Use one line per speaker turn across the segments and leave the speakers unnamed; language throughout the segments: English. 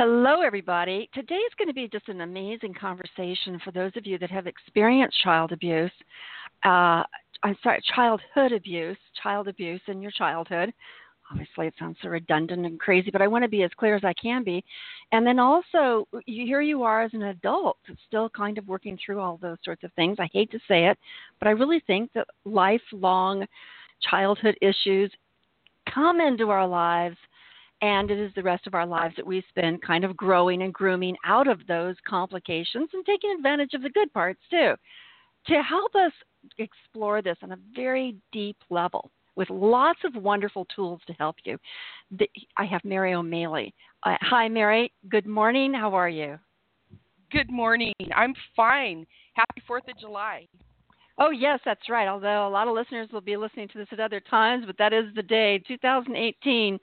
Hello, everybody. Today is going to be just an amazing conversation for those of you that have experienced child abuse. Uh, I'm sorry, childhood abuse, child abuse in your childhood. Obviously, it sounds so redundant and crazy, but I want to be as clear as I can be. And then also, here you are as an adult, still kind of working through all those sorts of things. I hate to say it, but I really think that lifelong childhood issues come into our lives and it is the rest of our lives that we spend kind of growing and grooming out of those complications and taking advantage of the good parts too. To help us explore this on a very deep level with lots of wonderful tools to help you, I have Mary O'Maley. Uh, hi, Mary. Good morning. How are you?
Good morning. I'm fine. Happy 4th of July.
Oh, yes, that's right. Although a lot of listeners will be listening to this at other times, but that is the day, 2018.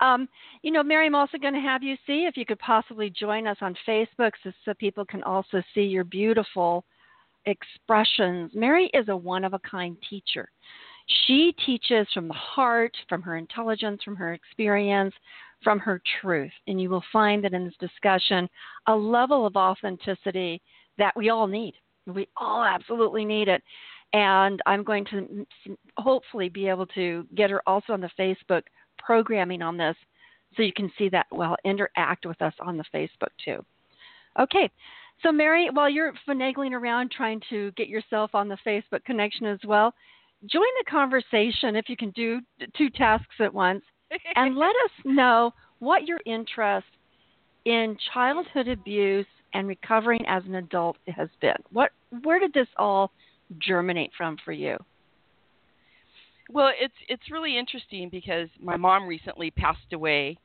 Um, you know, Mary, I'm also going to have you see if you could possibly join us on Facebook so, so people can also see your beautiful expressions. Mary is a one of a kind teacher. She teaches from the heart, from her intelligence, from her experience, from her truth. And you will find that in this discussion, a level of authenticity that we all need. We all absolutely need it. And I'm going to hopefully be able to get her also on the Facebook programming on this so you can see that well interact with us on the facebook too. Okay. So mary while you're finagling around trying to get yourself on the facebook connection as well join the conversation if you can do two tasks at once and let us know what your interest in childhood abuse and recovering as an adult has been. What where did this all germinate from for you
well, it's it's really interesting because my mom recently passed away,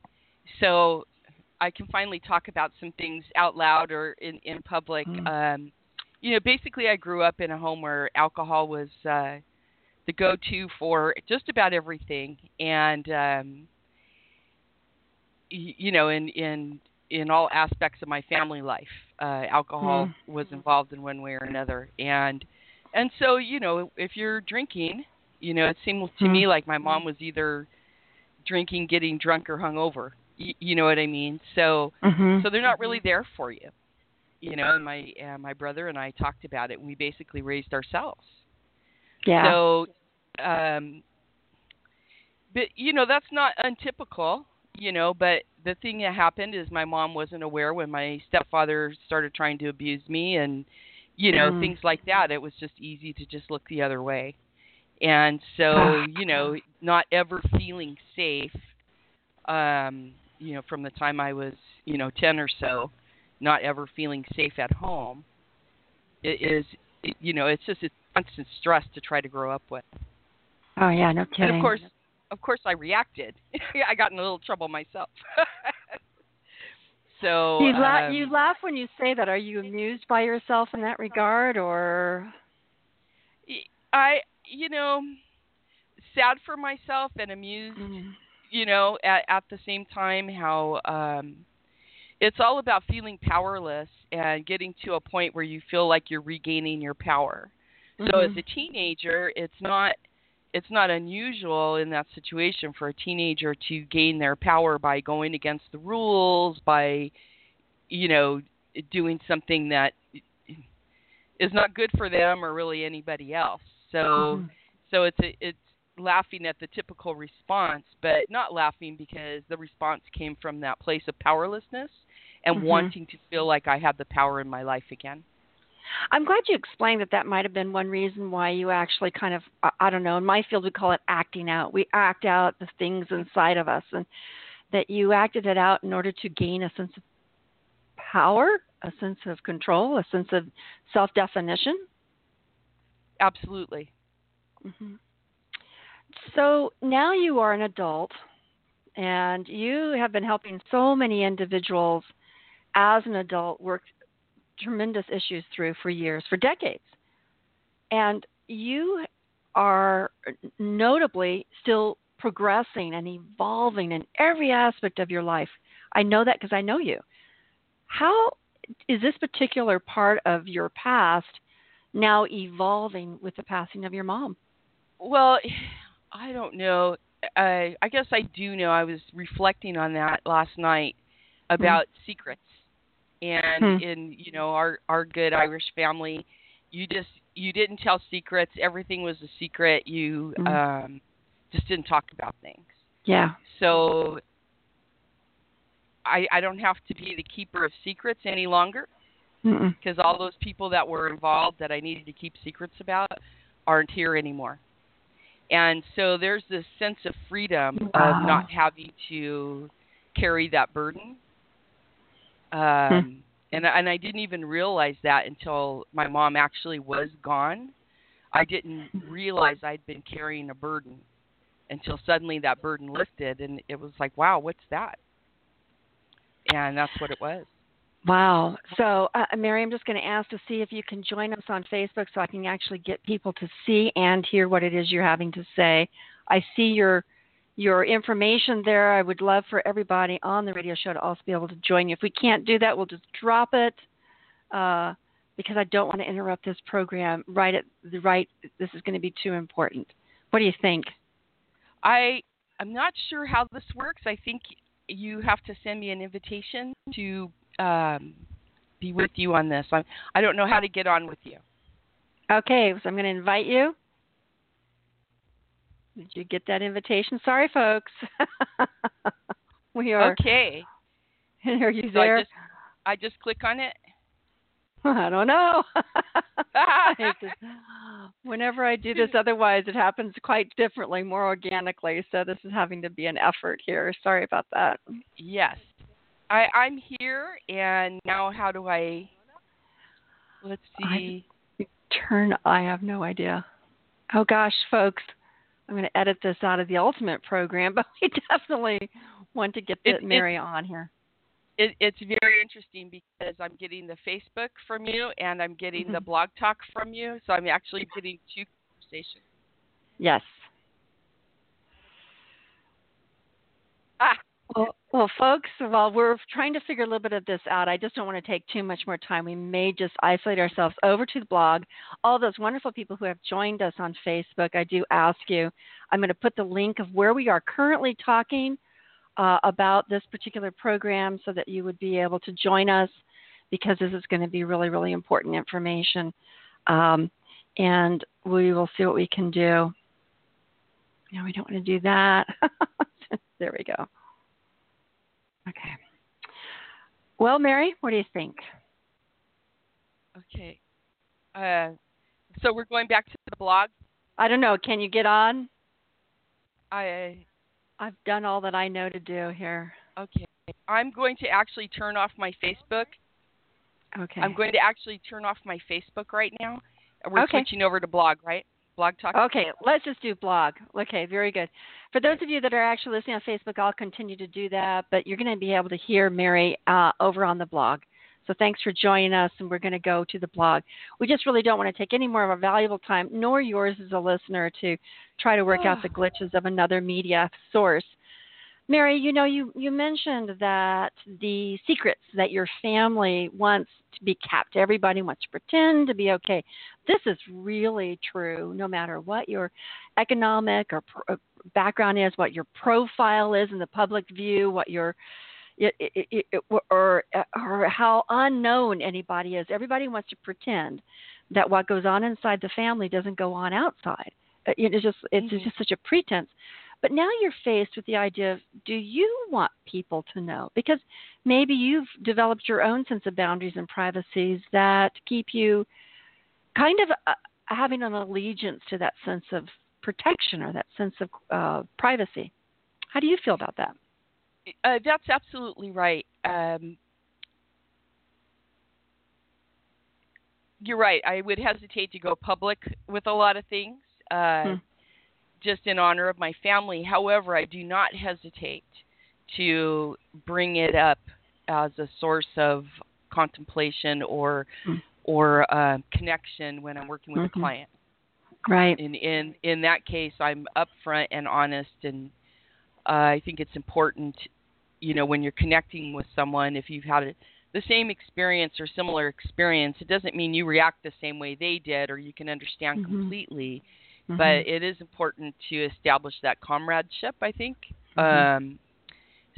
so I can finally talk about some things out loud or in in public. Mm. Um, you know, basically, I grew up in a home where alcohol was uh, the go-to for just about everything, and um, y- you know, in in in all aspects of my family life, uh, alcohol mm. was involved in one way or another, and and so you know, if you're drinking you know, it seemed to me hmm. like my mom was either drinking, getting drunk, or hungover. Y- you know what I mean? So, mm-hmm. so they're not really there for you. You know, and my uh, my brother and I talked about it, and we basically raised ourselves.
Yeah.
So, um, but you know, that's not untypical. You know, but the thing that happened is my mom wasn't aware when my stepfather started trying to abuse me, and you know, mm. things like that. It was just easy to just look the other way and so you know not ever feeling safe um you know from the time i was you know 10 or so not ever feeling safe at home it is it, you know it's just a constant stress to try to grow up with.
Oh yeah no kidding
and of course of course i reacted. I got in a little trouble myself. So
you,
la-
um, you laugh when you say that. Are you amused by yourself in that regard or?
I you know, sad for myself and amused, mm. you know, at, at the same time how um it's all about feeling powerless and getting to a point where you feel like you're regaining your power. Mm-hmm. So as mm-hmm. a teenager, it's not it's not unusual in that situation for a teenager to gain their power by going against the rules, by you know, doing something that is not good for them or really anybody else. So mm-hmm. so it's a, it's laughing at the typical response, but not laughing because the response came from that place of powerlessness and mm-hmm. wanting to feel like I had the power in my life again.
I'm glad you explained that that might have been one reason why you actually kind of, I don't know, in my field we call it acting out. We act out the things inside of us, and that you acted it out in order to gain a sense of power, a sense of control, a sense of self definition.
Absolutely.
Mm-hmm. So now you are an adult and you have been helping so many individuals as an adult work tremendous issues through for years, for decades. And you are notably still progressing and evolving in every aspect of your life. I know that because I know you. How is this particular part of your past now evolving with the passing of your mom?
Well, I don't know. I I guess I do know. I was reflecting on that last night about mm-hmm. secrets, and hmm in you know our our good Irish family, you just you didn't tell secrets. Everything was a secret. You mm-hmm. um, just didn't talk about things.
Yeah.
So I I don't have to be the keeper of secrets any longer because all those people that were involved that I needed to keep secrets about aren't here anymore. And so there's this sense of freedom wow. of not having to carry that burden. Um, hmm. and and I didn't even realize that until my mom actually was gone. I didn't realize I'd been carrying a burden until suddenly that burden lifted, and it was like, wow, what's that? And that's what it was.
Wow. So, uh, Mary, I'm just going to ask to see if you can join us on Facebook so I can actually get people to see and hear what it is you're having to say. I see your your information there. I would love for everybody on the radio show to also be able to join you. If we can't do that, we'll just drop it uh, because I don't want to interrupt this program right at the right. This is going to be too important. What do you think?
I I'm not sure how this works. I think you have to send me an invitation to um, be with you on this. I'm, I don't know how to get on with you.
Okay, so I'm going to invite you. Did you get that invitation? Sorry, folks. we are
okay.
Are you
so
there?
I just, I just click on it.
I don't know. Whenever I do this, otherwise it happens quite differently, more organically. So this is having to be an effort here. Sorry about that.
Yes. I, I'm here, and now how do I? Let's see.
I, turn. I have no idea. Oh gosh, folks, I'm going to edit this out of the ultimate program, but we definitely want to get it, Mary it, on here.
It, it's very interesting because I'm getting the Facebook from you, and I'm getting mm-hmm. the blog talk from you, so I'm actually getting two conversations.
Yes.
Ah,
well, folks, while we're trying to figure a little bit of this out, I just don't want to take too much more time. We may just isolate ourselves over to the blog. All those wonderful people who have joined us on Facebook, I do ask you, I'm going to put the link of where we are currently talking uh, about this particular program so that you would be able to join us because this is going to be really, really important information. Um, and we will see what we can do. No, we don't want to do that. there we go. Okay. Well, Mary, what do you think?
Okay. Uh, so we're going back to the blog.
I don't know. Can you get on?
I.
I've done all that I know to do here.
Okay. I'm going to actually turn off my Facebook.
Okay.
I'm going to actually turn off my Facebook right now. We're
okay.
switching over to blog, right? Blog Talk?
Okay, let's just do blog. Okay, very good. For those of you that are actually listening on Facebook, I'll continue to do that, but you're going to be able to hear Mary uh, over on the blog. So thanks for joining us, and we're going to go to the blog. We just really don't want to take any more of our valuable time, nor yours as a listener, to try to work out the glitches of another media source. Mary, you know, you, you mentioned that the secrets that your family wants to be kept, everybody wants to pretend to be okay. This is really true no matter what your economic or pro- uh, background is, what your profile is in the public view, what your it, it, it, or or how unknown anybody is. Everybody wants to pretend that what goes on inside the family doesn't go on outside. Uh, it's just it's mm-hmm. just such a pretense. But now you're faced with the idea of do you want people to know? Because maybe you've developed your own sense of boundaries and privacies that keep you kind of uh, having an allegiance to that sense of protection or that sense of uh, privacy. How do you feel about that?
Uh, that's absolutely right. Um, you're right. I would hesitate to go public with a lot of things. Uh, hmm just in honor of my family. However, I do not hesitate to bring it up as a source of contemplation or mm. or uh, connection when I'm working with mm-hmm. a client.
Right.
In in in that case, I'm upfront and honest, and uh, I think it's important, you know, when you're connecting with someone, if you've had a, the same experience or similar experience, it doesn't mean you react the same way they did or you can understand mm-hmm. completely. Mm-hmm. But it is important to establish that comradeship. I think. Mm-hmm. Um,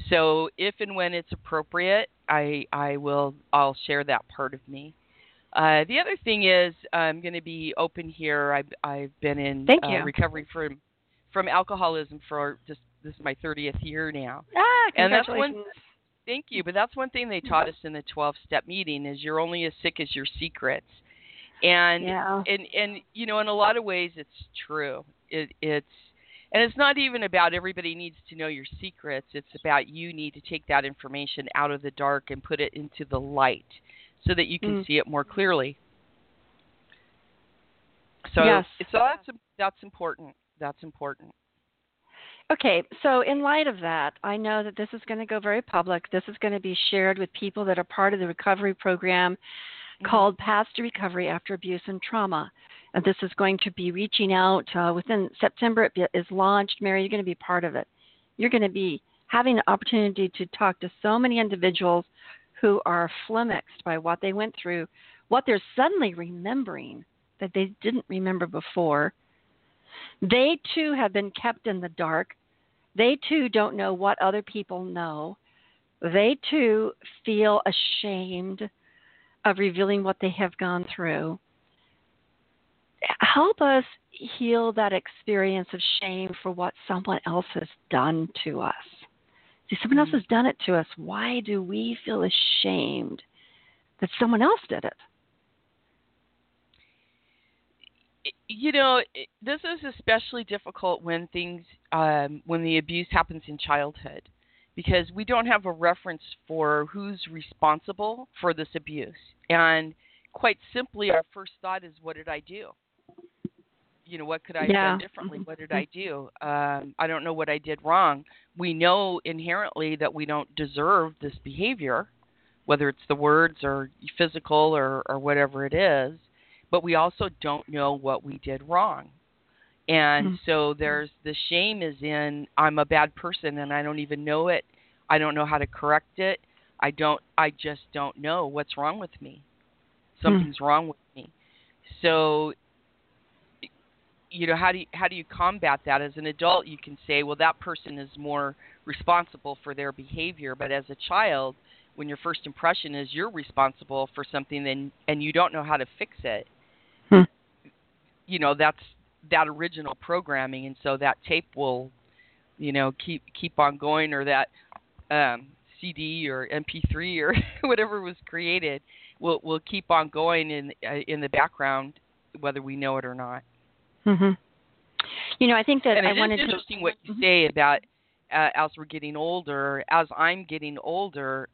so if and when it's appropriate, I I will I'll share that part of me. Uh, the other thing is I'm going to be open here. I've I've been in
uh,
recovery from from alcoholism for just this is my 30th year now.
Ah,
and that's one. Thank you, but that's one thing they taught us in the 12-step meeting is you're only as sick as your secrets. And
yeah.
and and you know in a lot of ways it's true. It it's and it's not even about everybody needs to know your secrets. It's about you need to take that information out of the dark and put it into the light so that you can mm. see it more clearly. So,
yes.
so that's that's important. That's important.
Okay, so in light of that, I know that this is going to go very public. This is going to be shared with people that are part of the recovery program mm-hmm. called Paths to Recovery After Abuse and Trauma. And this is going to be reaching out uh, within September. It is launched. Mary, you're going to be part of it. You're going to be having the opportunity to talk to so many individuals who are flummoxed by what they went through, what they're suddenly remembering that they didn't remember before. They too have been kept in the dark. They too don't know what other people know. They too feel ashamed of revealing what they have gone through help us heal that experience of shame for what someone else has done to us. See, someone else mm. has done it to us. Why do we feel ashamed that someone else did it?
You know, this is especially difficult when things, um, when the abuse happens in childhood, because we don't have a reference for who's responsible for this abuse. And quite simply, our first thought is, what did I do? you know what could i have
yeah.
done differently what did i do um i don't know what i did wrong we know inherently that we don't deserve this behavior whether it's the words or physical or or whatever it is but we also don't know what we did wrong and mm-hmm. so there's the shame is in i'm a bad person and i don't even know it i don't know how to correct it i don't i just don't know what's wrong with me something's mm-hmm. wrong with me so you know how do you, how do you combat that as an adult you can say well that person is more responsible for their behavior but as a child when your first impression is you're responsible for something then and you don't know how to fix it
hmm.
you know that's that original programming and so that tape will you know keep keep on going or that um CD or MP3 or whatever was created will will keep on going in uh, in the background whether we know it or not
Mhm. You know, I think that
and
I wanted
to. interesting what you mm-hmm. say about uh, as we're getting older. As I'm getting older,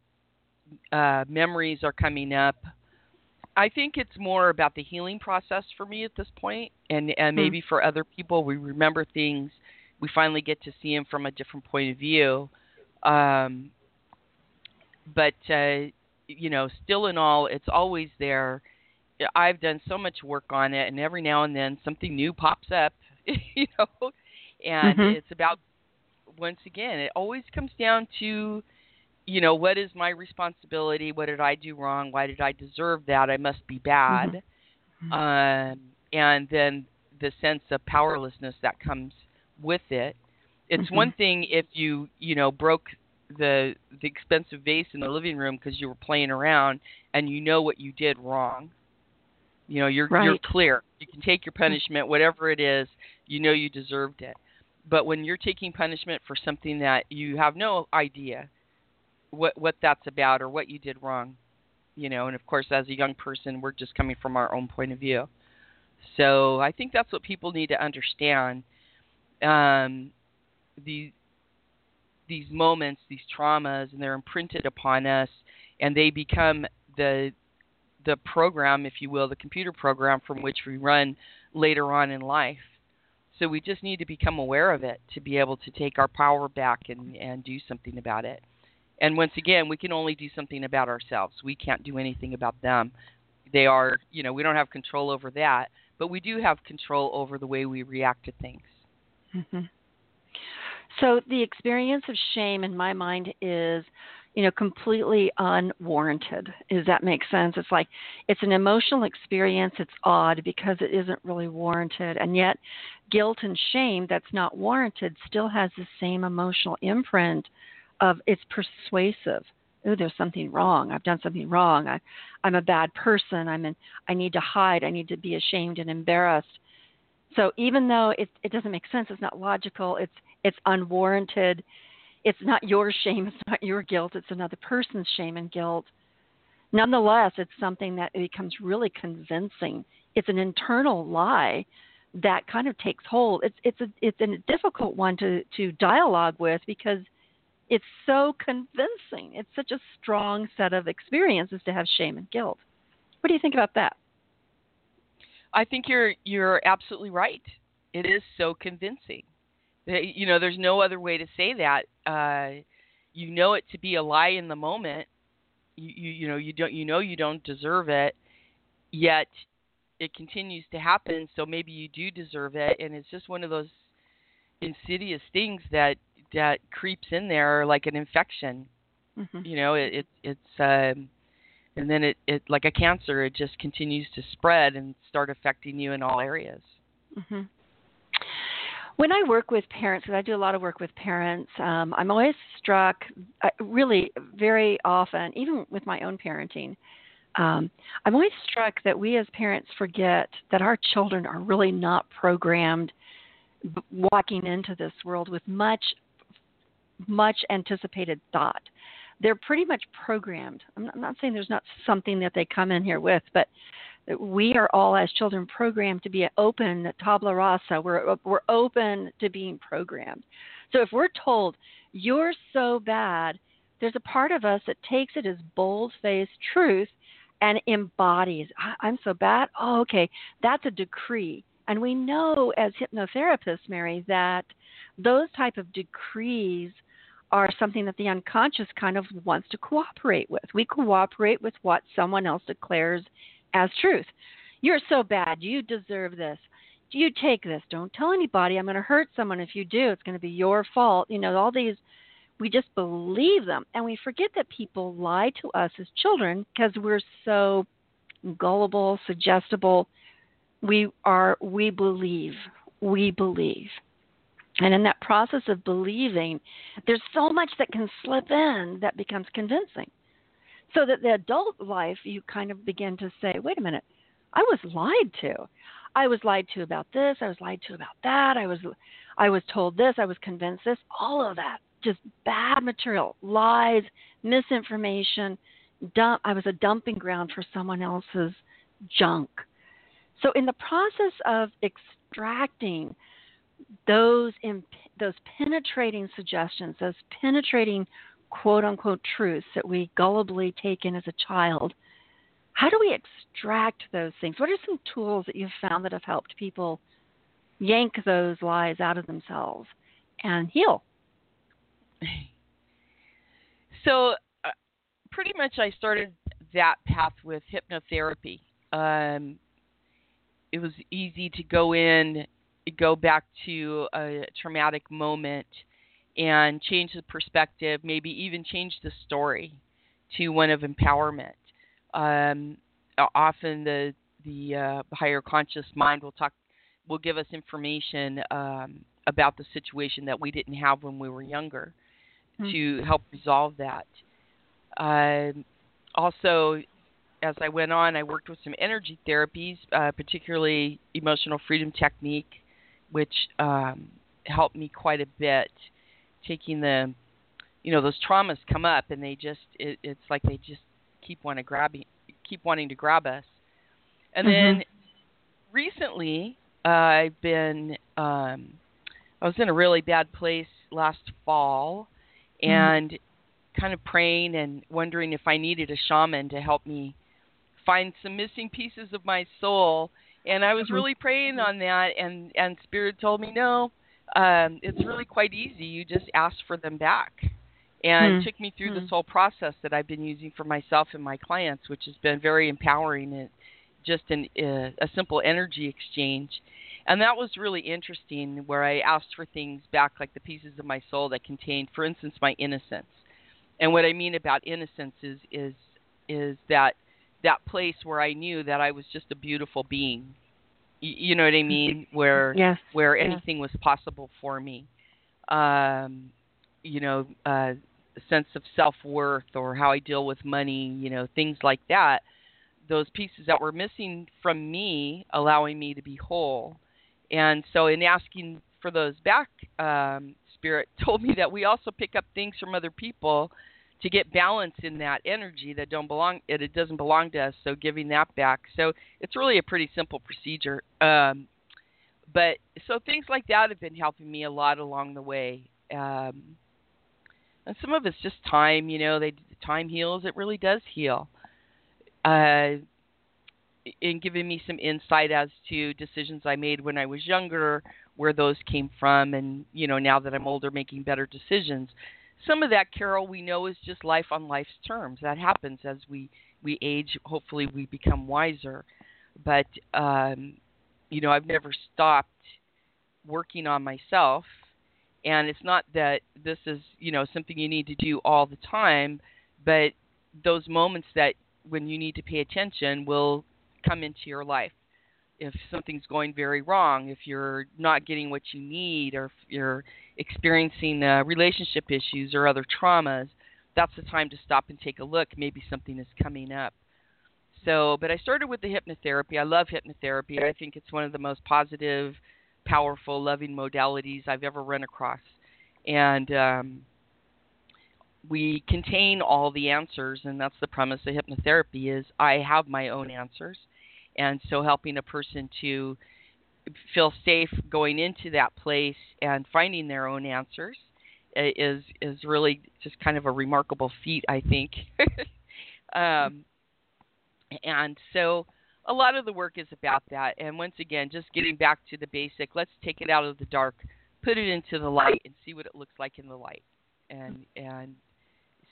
uh, memories are coming up. I think it's more about the healing process for me at this point, and and hmm. maybe for other people, we remember things. We finally get to see them from a different point of view. Um, but uh, you know, still in all, it's always there I've done so much work on it, and every now and then something new pops up, you know, and
mm-hmm.
it's about once again, it always comes down to, you know, what is my responsibility? What did I do wrong? Why did I deserve that? I must be bad. Mm-hmm. Um, and then the sense of powerlessness that comes with it. It's
mm-hmm.
one thing if you, you know, broke the the expensive vase in the living room because you were playing around and you know what you did wrong you know, you're
right.
you're clear. You can take your punishment, whatever it is. You know you deserved it. But when you're taking punishment for something that you have no idea what what that's about or what you did wrong, you know, and of course as a young person, we're just coming from our own point of view. So I think that's what people need to understand. Um, these these moments, these traumas, and they're imprinted upon us, and they become the the program, if you will, the computer program from which we run later on in life. So we just need to become aware of it to be able to take our power back and, and do something about it. And once again, we can only do something about ourselves. We can't do anything about them. They are, you know, we don't have control over that, but we do have control over the way we react to things.
Mm-hmm. So the experience of shame in my mind is you know completely unwarranted does that make sense it's like it's an emotional experience it's odd because it isn't really warranted and yet guilt and shame that's not warranted still has the same emotional imprint of it's persuasive oh there's something wrong i've done something wrong i i'm a bad person i'm in i need to hide i need to be ashamed and embarrassed so even though it it doesn't make sense it's not logical it's it's unwarranted it's not your shame, it's not your guilt, it's another person's shame and guilt. Nonetheless, it's something that becomes really convincing. It's an internal lie that kind of takes hold. It's it's a it's a difficult one to to dialogue with because it's so convincing. It's such a strong set of experiences to have shame and guilt. What do you think about that?
I think you're you're absolutely right. It is so convincing. You know, there's no other way to say that. Uh, you know it to be a lie in the moment. You, you you know you don't you know you don't deserve it, yet it continues to happen. So maybe you do deserve it, and it's just one of those insidious things that that creeps in there like an infection. Mm-hmm. You know, it, it it's um, and then it it like a cancer, it just continues to spread and start affecting you in all areas.
Mm-hmm. When I work with parents, because I do a lot of work with parents, um, I'm always struck, uh, really, very often, even with my own parenting, um, I'm always struck that we as parents forget that our children are really not programmed walking into this world with much, much anticipated thought. They're pretty much programmed. I'm not saying there's not something that they come in here with, but we are all as children programmed to be open tabla rasa. We're we're open to being programmed. So if we're told you're so bad there's a part of us that takes it as bold faced truth and embodies i'm so bad? Oh okay. That's a decree. And we know as hypnotherapists mary that those type of decrees are something that the unconscious kind of wants to cooperate with we cooperate with what someone else declares as truth. You're so bad. You deserve this. You take this. Don't tell anybody. I'm going to hurt someone if you do. It's going to be your fault. You know, all these, we just believe them. And we forget that people lie to us as children because we're so gullible, suggestible. We are, we believe. We believe. And in that process of believing, there's so much that can slip in that becomes convincing. So that the adult life, you kind of begin to say, wait a minute, I was lied to. I was lied to about this. I was lied to about that. I was, I was told this. I was convinced this. All of that, just bad material, lies, misinformation. Dump. I was a dumping ground for someone else's junk. So in the process of extracting those imp- those penetrating suggestions, those penetrating quote unquote truths that we gullibly take in as a child, how do we extract those things? What are some tools that you've found that have helped people yank those lies out of themselves and heal?
So, uh, pretty much, I started that path with hypnotherapy. Um, it was easy to go in, go back to a traumatic moment and change the perspective, maybe even change the story to one of empowerment. Um, often the the uh, higher conscious mind will talk will give us information um, about the situation that we didn't have when we were younger mm-hmm. to help resolve that. Uh, also, as I went on, I worked with some energy therapies, uh, particularly emotional freedom technique, which um, helped me quite a bit taking the you know those traumas come up and they just it, it's like they just keep wanting to grab keep wanting to grab us and mm-hmm. then recently uh, i've been um i was in a really bad place last fall mm-hmm. and kind of praying and wondering if i needed a shaman to help me find some missing pieces of my soul and i was mm-hmm. really praying on that and and spirit told me no um, it's really quite easy. You just ask for them back, and hmm. took me through hmm. this whole process that I've been using for myself and my clients, which has been very empowering and just an, uh, a simple energy exchange. And that was really interesting, where I asked for things back, like the pieces of my soul that contained, for instance, my innocence. And what I mean about innocence is is is that that place where I knew that I was just a beautiful being. You, you know what I mean? Where
yes.
where anything was possible for me. Um, you know, uh, a sense of self worth or how I deal with money, you know, things like that. Those pieces that were missing from me, allowing me to be whole. And so, in asking for those back, um, Spirit told me that we also pick up things from other people to get balance in that energy that don't belong it, it doesn't belong to us so giving that back. So it's really a pretty simple procedure. Um, but so things like that have been helping me a lot along the way. Um, and some of it's just time you know they time heals it really does heal. Uh, in giving me some insight as to decisions I made when I was younger, where those came from, and you know now that I'm older, making better decisions some of that, Carol, we know is just life on life's terms. That happens as we we age. Hopefully, we become wiser. But um, you know, I've never stopped working on myself. And it's not that this is you know something you need to do all the time, but those moments that when you need to pay attention will come into your life if something's going very wrong, if you're not getting what you need, or if you're experiencing uh, relationship issues or other traumas, that's the time to stop and take a look. Maybe something is coming up. So, but I started with the hypnotherapy. I love hypnotherapy. I think it's one of the most positive, powerful, loving modalities I've ever run across. And um, we contain all the answers, and that's the premise of hypnotherapy: is I have my own answers and so helping a person to feel safe going into that place and finding their own answers is is really just kind of a remarkable feat, I think. um, and so a lot of the work is about that. And once again, just getting back to the basic. Let's take it out of the dark, put it into the light, and see what it looks like in the light, and and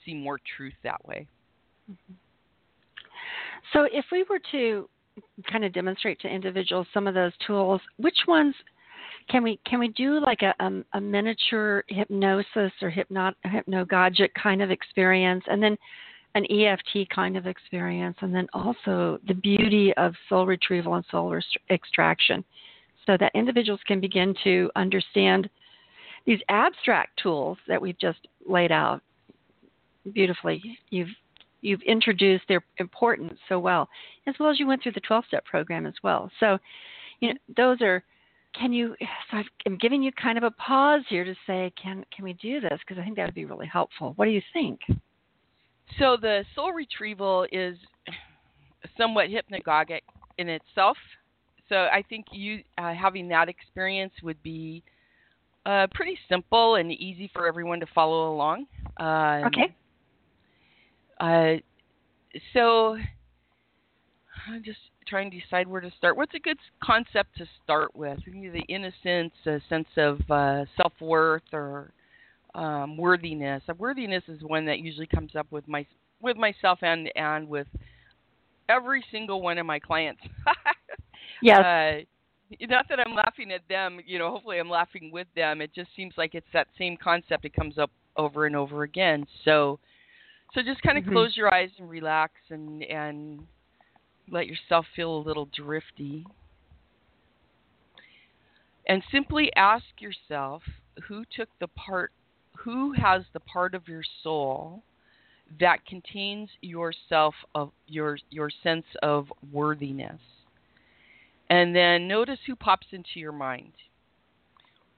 see more truth that way.
Mm-hmm. So, if we were to kind of demonstrate to individuals some of those tools, which ones can we can we do like a, a, a miniature hypnosis or hypnot, kind of experience, and then an EFT kind of experience, and then also the beauty of soul retrieval and soul rest- extraction, so that individuals can begin to understand these abstract tools that we've just laid out beautifully. You've you've introduced their importance so well, as well as you went through the 12 step program as well. So, you know, those are. Can you? So I'm giving you kind of a pause here to say, can can we do this? Because I think that would be really helpful. What do you think?
So the soul retrieval is somewhat hypnagogic in itself. So I think you uh, having that experience would be uh, pretty simple and easy for everyone to follow along.
Um, okay.
Uh, so I'm just trying to decide where to start. What's a good concept to start with? The innocence, a sense of uh, self worth, or um, worthiness. Worthiness is one that usually comes up with my with myself and and with every single one of my clients.
yes.
Uh, not that I'm laughing at them, you know. Hopefully, I'm laughing with them. It just seems like it's that same concept. It comes up over and over again. So, so just kind of mm-hmm. close your eyes and relax and and let yourself feel a little drifty. And simply ask yourself who took the part who has the part of your soul that contains yourself of your your sense of worthiness. And then notice who pops into your mind.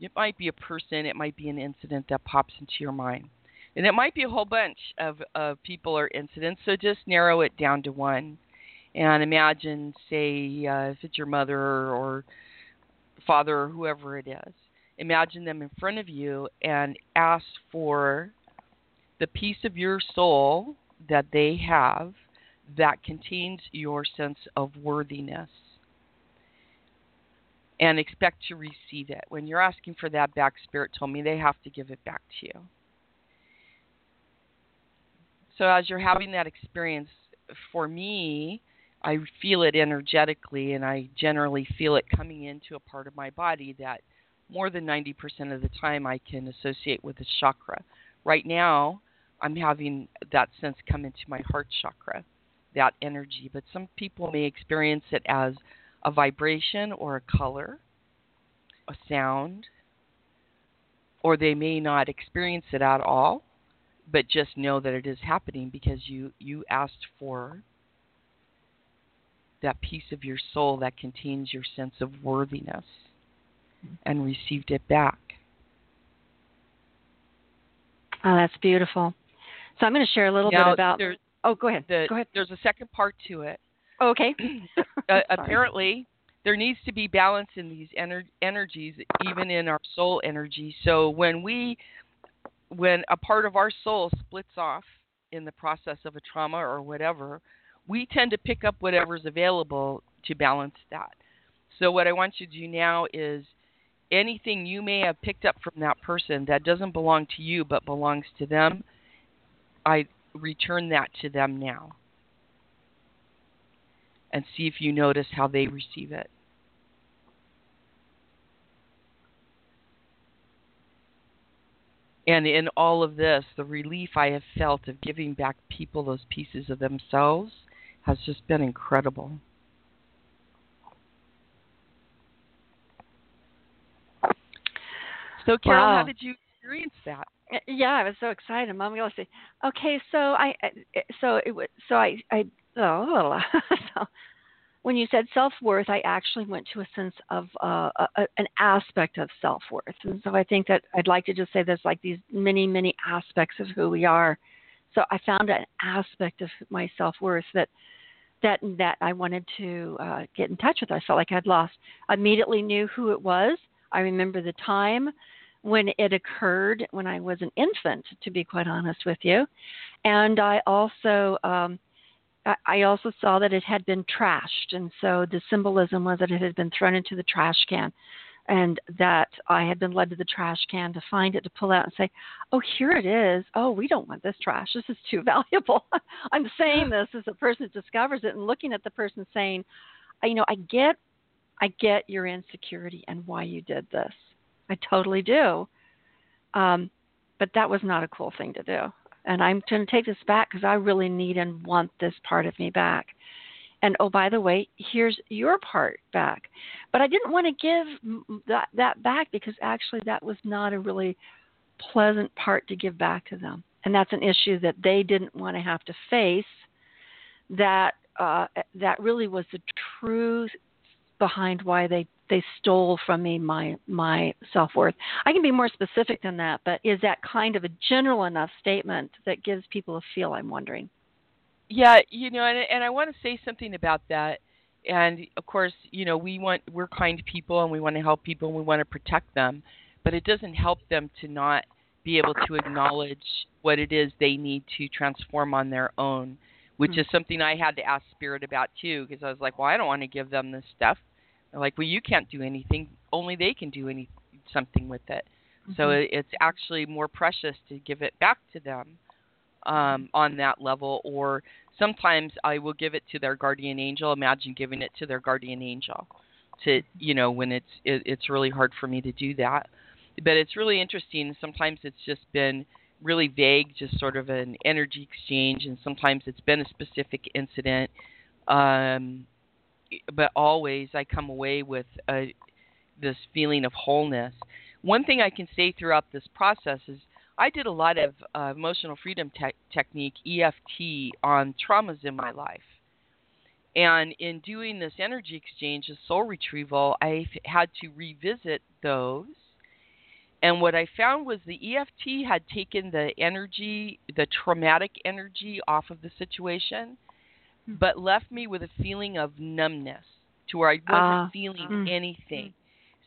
It might be a person, it might be an incident that pops into your mind. And it might be a whole bunch of, of people or incidents, so just narrow it down to one. And imagine, say, uh, if it's your mother or father or whoever it is, imagine them in front of you and ask for the piece of your soul that they have that contains your sense of worthiness and expect to receive it. When you're asking for that back, Spirit told me they have to give it back to you. So as you're having that experience, for me, I feel it energetically, and I generally feel it coming into a part of my body that more than 90% of the time I can associate with a chakra. Right now, I'm having that sense come into my heart chakra, that energy. But some people may experience it as a vibration or a color, a sound, or they may not experience it at all, but just know that it is happening because you, you asked for that piece of your soul that contains your sense of worthiness and received it back.
Oh, that's beautiful. So I'm going to share a little
now,
bit about. Oh, go ahead.
The,
go ahead.
There's a second part to it.
Oh, okay.
uh, apparently, there needs to be balance in these ener- energies, even in our soul energy. So when we, when a part of our soul splits off in the process of a trauma or whatever, we tend to pick up whatever's available to balance that. So what I want you to do now is anything you may have picked up from that person that doesn't belong to you but belongs to them, I return that to them now. And see if you notice how they receive it. And in all of this, the relief I have felt of giving back people those pieces of themselves has just been incredible. So, Carol, wow. how did you experience that?
Yeah, I was so excited. Mom say, "Okay, so I, so it was, so I, I, oh, so when you said self worth, I actually went to a sense of uh, a, an aspect of self worth, and so I think that I'd like to just say there's like these many, many aspects of who we are. So I found an aspect of my self worth that that that I wanted to uh, get in touch with. I felt like I'd lost. I immediately knew who it was. I remember the time when it occurred when I was an infant, to be quite honest with you. And I also um, I also saw that it had been trashed, and so the symbolism was that it had been thrown into the trash can, and that I had been led to the trash can to find it to pull out and say, "Oh, here it is. Oh, we don't want this trash. This is too valuable." I'm saying this as a person that discovers it and looking at the person saying, "You know, I get, I get your insecurity and why you did this." I totally do. Um, but that was not a cool thing to do. And I'm going to take this back because I really need and want this part of me back. And oh, by the way, here's your part back. But I didn't want to give that, that back because actually that was not a really pleasant part to give back to them. And that's an issue that they didn't want to have to face. That uh, that really was the truth behind why they they stole from me my my self worth. I can be more specific than that, but is that kind of a general enough statement that gives people a feel? I'm wondering.
Yeah, you know, and, and I want to say something about that. And of course, you know, we want we're kind people and we want to help people and we want to protect them, but it doesn't help them to not be able to acknowledge what it is they need to transform on their own, which mm-hmm. is something I had to ask Spirit about too, because I was like, well, I don't want to give them this stuff they're like, well, you can't do anything. Only they can do any something with it. Mm-hmm. So it's actually more precious to give it back to them um, on that level. Or sometimes I will give it to their guardian angel. Imagine giving it to their guardian angel. To you know when it's it, it's really hard for me to do that. But it's really interesting. Sometimes it's just been really vague, just sort of an energy exchange, and sometimes it's been a specific incident. Um, but always I come away with a, this feeling of wholeness. One thing I can say throughout this process is I did a lot of uh, emotional freedom te- technique EFT on traumas in my life. And in doing this energy exchange, the soul retrieval, I had to revisit those. And what I found was the EFT had taken the energy, the traumatic energy off of the situation but left me with a feeling of numbness to where I wasn't uh, feeling mm, anything.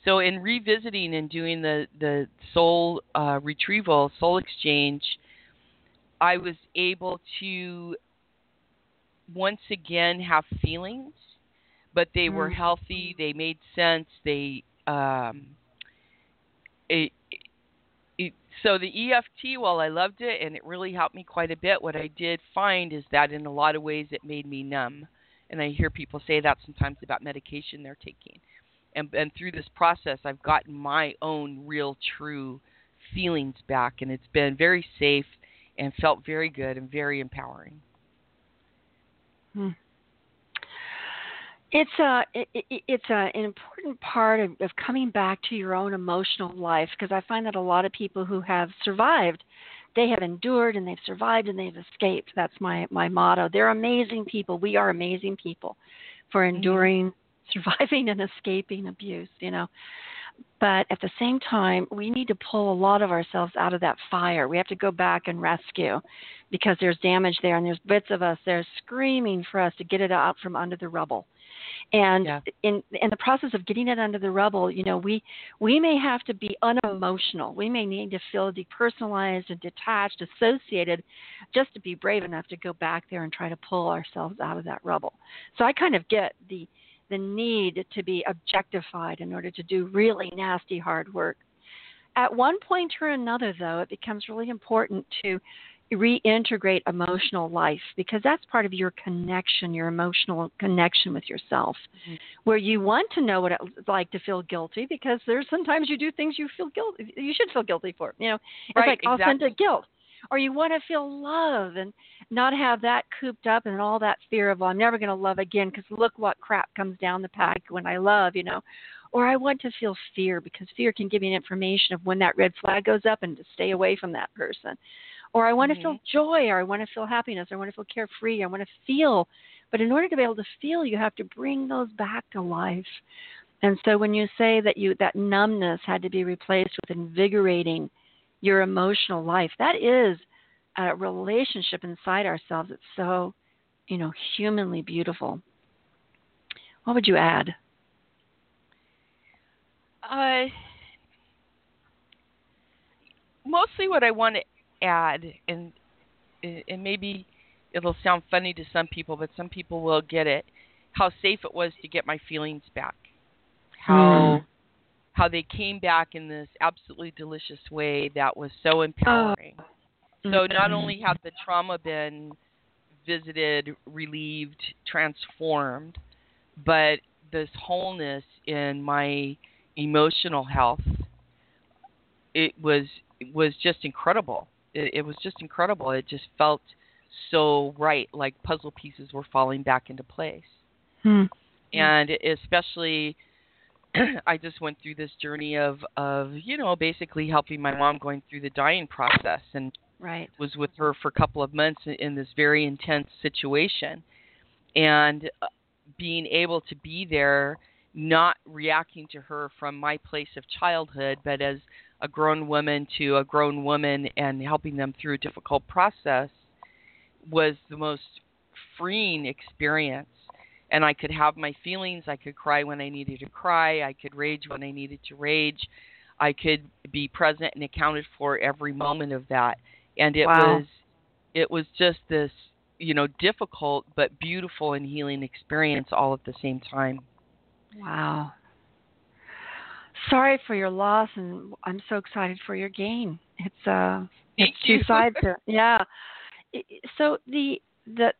So in revisiting and doing the the soul uh, retrieval, soul exchange, I was able to once again have feelings, but they mm. were healthy. They made sense. They um, it, so the EFT, while I loved it and it really helped me quite a bit, what I did find is that in a lot of ways it made me numb. And I hear people say that sometimes about medication they're taking. And, and through this process, I've gotten my own real, true feelings back, and it's been very safe and felt very good and very empowering.
Hmm it's a it, it's a, an important part of, of coming back to your own emotional life because I find that a lot of people who have survived, they have endured and they've survived and they've escaped. That's my my motto. They're amazing people. We are amazing people for mm-hmm. enduring, surviving, and escaping abuse. You know. But at the same time, we need to pull a lot of ourselves out of that fire. We have to go back and rescue because there's damage there and there's bits of us there screaming for us to get it out from under the rubble and yeah. in in the process of getting it under the rubble you know we we may have to be unemotional. We may need to feel depersonalized and detached associated just to be brave enough to go back there and try to pull ourselves out of that rubble. So i kind of get the the need to be objectified in order to do really nasty hard work. At one point or another though it becomes really important to reintegrate emotional life because that's part of your connection, your emotional connection with yourself, mm-hmm. where you want to know what it's like to feel guilty because there's sometimes you do things you feel guilty, you should feel guilty for. You know, it's
right,
like
exactly.
authentic guilt. Or you want to feel love and not have that cooped up and all that fear of, well, I'm never going to love again because look what crap comes down the pike when I love, you know. Or I want to feel fear because fear can give me information of when that red flag goes up and to stay away from that person or I want mm-hmm. to feel joy, or I want to feel happiness, or I want to feel carefree, I want to feel. But in order to be able to feel, you have to bring those back to life. And so when you say that you that numbness had to be replaced with invigorating your emotional life, that is a relationship inside ourselves that's so, you know, humanly beautiful. What would you add?
Uh, mostly what I want to add, and and maybe it'll sound funny to some people, but some people will get it. How safe it was to get my feelings back. How mm. how they came back in this absolutely delicious way that was so empowering. Oh. So not mm-hmm. only had the trauma been visited, relieved, transformed, but this wholeness in my emotional health it was it was just incredible it, it was just incredible. It just felt so right, like puzzle pieces were falling back into place.
Hmm.
And especially, I just went through this journey of of you know basically helping my mom going through the dying process, and
right.
was with her for a couple of months in, in this very intense situation, and uh, being able to be there, not reacting to her from my place of childhood, but as a grown woman to a grown woman and helping them through a difficult process was the most freeing experience. And I could have my feelings. I could cry when I needed to cry. I could rage when I needed to rage. I could be present and accounted for every moment of that. And it
wow.
was it was just this, you know, difficult but beautiful and healing experience all at the same time.
Wow sorry for your loss, and I'm so excited for your gain. It's uh, it's two sides. To, yeah. So the the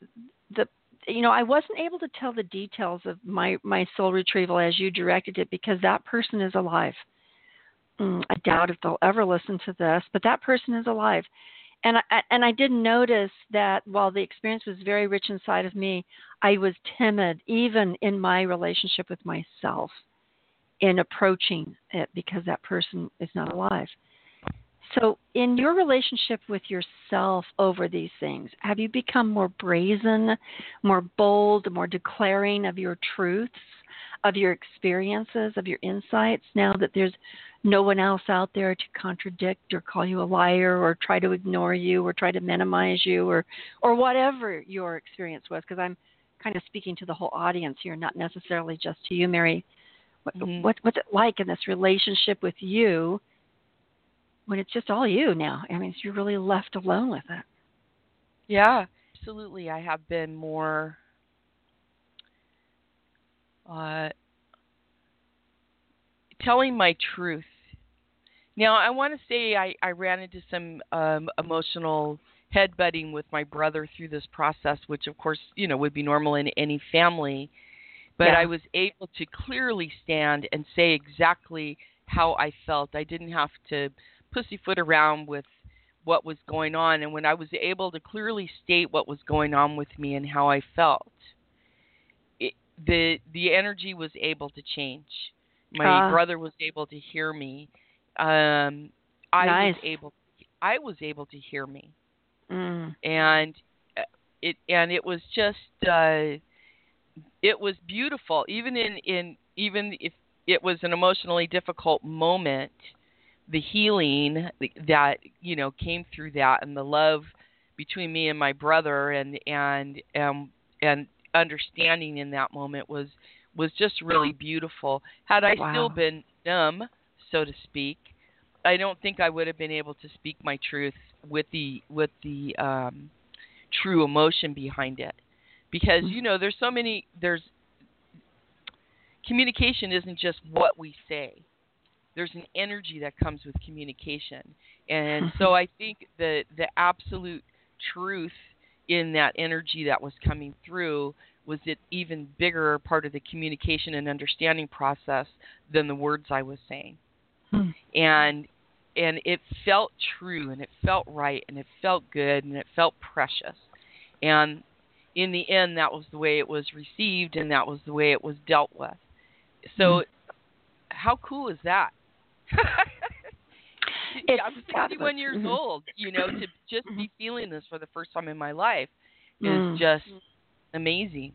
the you know I wasn't able to tell the details of my my soul retrieval as you directed it because that person is alive. Mm, I doubt if they'll ever listen to this, but that person is alive. And I and I did notice that while the experience was very rich inside of me, I was timid even in my relationship with myself in approaching it because that person is not alive. So, in your relationship with yourself over these things, have you become more brazen, more bold, more declaring of your truths, of your experiences, of your insights now that there's no one else out there to contradict or call you a liar or try to ignore you or try to minimize you or or whatever your experience was because I'm kind of speaking to the whole audience here, not necessarily just to you, Mary mm-hmm. what, what's it like in this relationship with you when it's just all you now? I mean, you're really left alone with it.
Yeah, absolutely. I have been more uh, telling my truth Now, I want to say I, I ran into some um, emotional headbutting with my brother through this process, which, of course, you know, would be normal in any family. But
yeah.
I was able to clearly stand and say exactly how I felt. I didn't have to pussyfoot around with what was going on. And when I was able to clearly state what was going on with me and how I felt, it, the the energy was able to change. My uh, brother was able to hear me. Um, I
nice.
was able. I was able to hear me,
mm.
and uh, it and it was just uh, it was beautiful. Even in in even if it was an emotionally difficult moment, the healing that you know came through that and the love between me and my brother and and um and understanding in that moment was was just really beautiful. Had I
wow.
still been numb, so to speak, I don't think I would have been able to speak my truth with the with the um, true emotion behind it, because
mm-hmm.
you know there's so many there's communication isn't just what we say. There's an energy that comes with communication, and so mm-hmm. I think the the absolute truth in that energy that was coming through was it even bigger part of the communication and understanding process than the words I was saying.
Hmm.
And and it felt true and it felt right and it felt good and it felt precious. And in the end that was the way it was received and that was the way it was dealt with. So hmm. how cool is that? I'm 41 years mm-hmm. old, you know, to just be mm-hmm. feeling this for the first time in my life is mm. just amazing.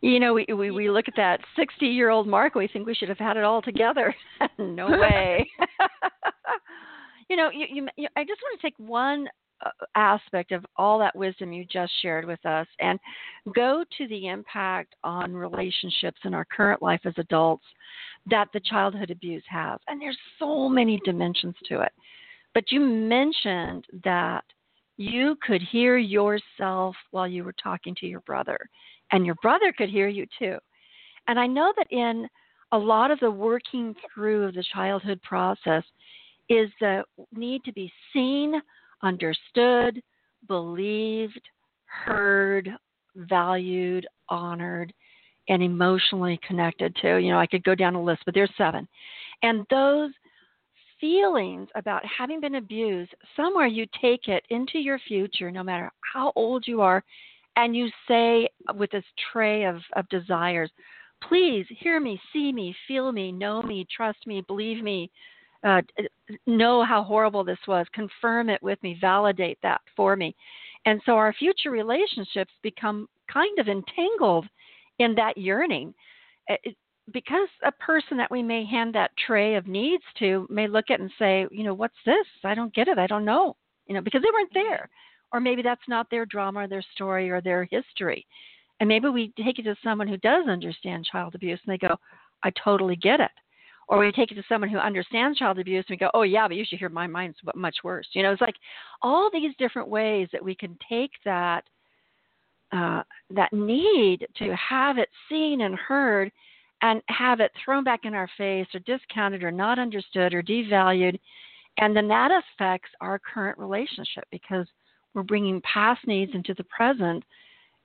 You know, we, we we look at that 60 year old mark. We think we should have had it all together. no way. you know, you, you, I just want to take one Uh, aspect of all that wisdom you just shared with us and go to the impact on relationships in our current life as adults that the childhood abuse has. And there's so many dimensions to it. But you mentioned that you could hear yourself while you were talking to your brother, and your brother could hear you too. And I know that in a lot of the working through of the childhood process is the need to be seen, understood, believed, heard, valued, honored, and emotionally connected to. You know, I could go down a list, but there's seven. And those feelings about having been abused, somewhere you take it into your future, no matter how old you are, and you say with this tray of, of desires, please hear me, see me, feel me, know me, trust me, believe me, uh, know how horrible this was, confirm it with me, validate that for me. And so our future relationships become kind of entangled in that yearning. It, because a person that we may hand that tray of needs to may look at and say, you know, what's this? I don't get it. I don't know. You know, because they weren't there. Or maybe that's not their drama or their story or their history. And maybe we take it to someone who does understand child abuse and they go, I totally get it. Or we take it to someone who understands child abuse and we go, oh, yeah, but you should hear my mind's much worse. You know, it's like all these different ways that we can take that uh, that need to have it seen and heard and have it thrown back in our face or discounted or not understood or devalued. And then that affects our current relationship because we're bringing past needs into the present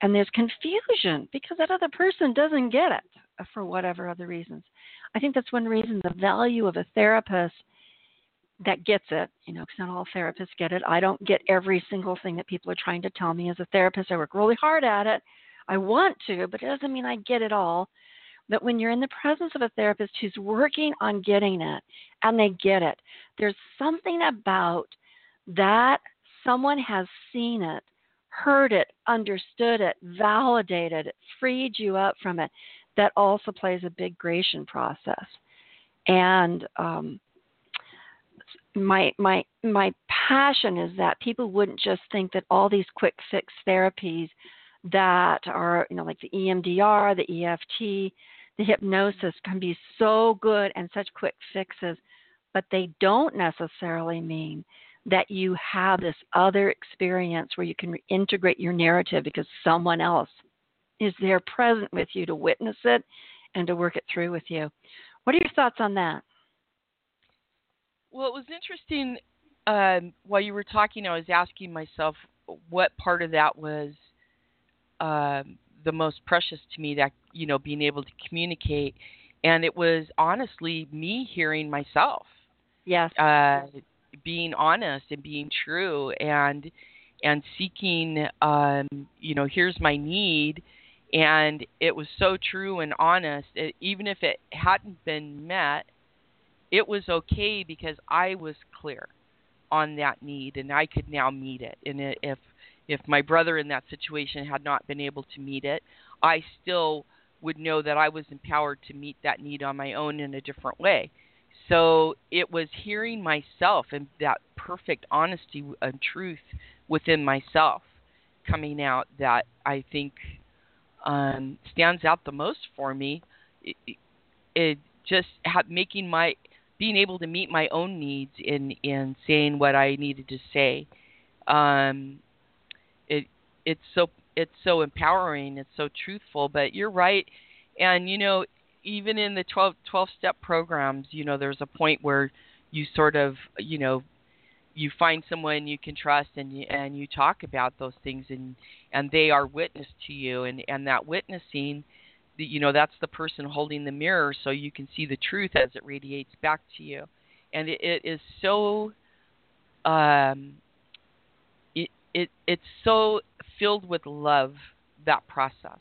and there's confusion because that other person doesn't get it for whatever other reasons. I think that's one reason the value of a therapist that gets it, you know, because not all therapists get it. I don't get every single thing that people are trying to tell me as a therapist. I work really hard at it. I want to, but it doesn't mean I get it all that when you're in the presence of a therapist who's working on getting it and they get it, there's something about that someone has seen it, heard it, understood it, validated it, freed you up from it, that also plays a big gradation process. And um, my my my passion is that people wouldn't just think that all these quick fix therapies that are you know like the EMDR, the EFT, the hypnosis can be so good and such quick fixes, but they don't necessarily mean that you have this other experience where you can integrate your narrative because someone else is there present with you to witness it and to work it through with you. What are your thoughts on that?
Well, it was interesting. Um, while you were talking, I was asking myself what part of that was um, the most precious to me. That you know, being able to communicate, and it was honestly me hearing myself.
Yes.
Uh, being honest and being true, and and seeking. Um, you know, here's my need and it was so true and honest it, even if it hadn't been met it was okay because i was clear on that need and i could now meet it. And it, if if my brother in that situation had not been able to meet it i still would know that i was empowered to meet that need on my own in a different way. So it was hearing myself and that perfect honesty and truth within myself coming out that i think um, stands out the most for me. It, it just ha- making my being able to meet my own needs in in saying what I needed to say. Um, it it's so it's so empowering. It's so truthful. But you're right, and you know even in the 12, 12 step programs, you know there's a point where you sort of you know you find someone you can trust and you, and you talk about those things and and they are witness to you. And and that witnessing you know that's the person holding the mirror so you can see the truth as it radiates back to you. And it, it is so um it it it's so filled with love that process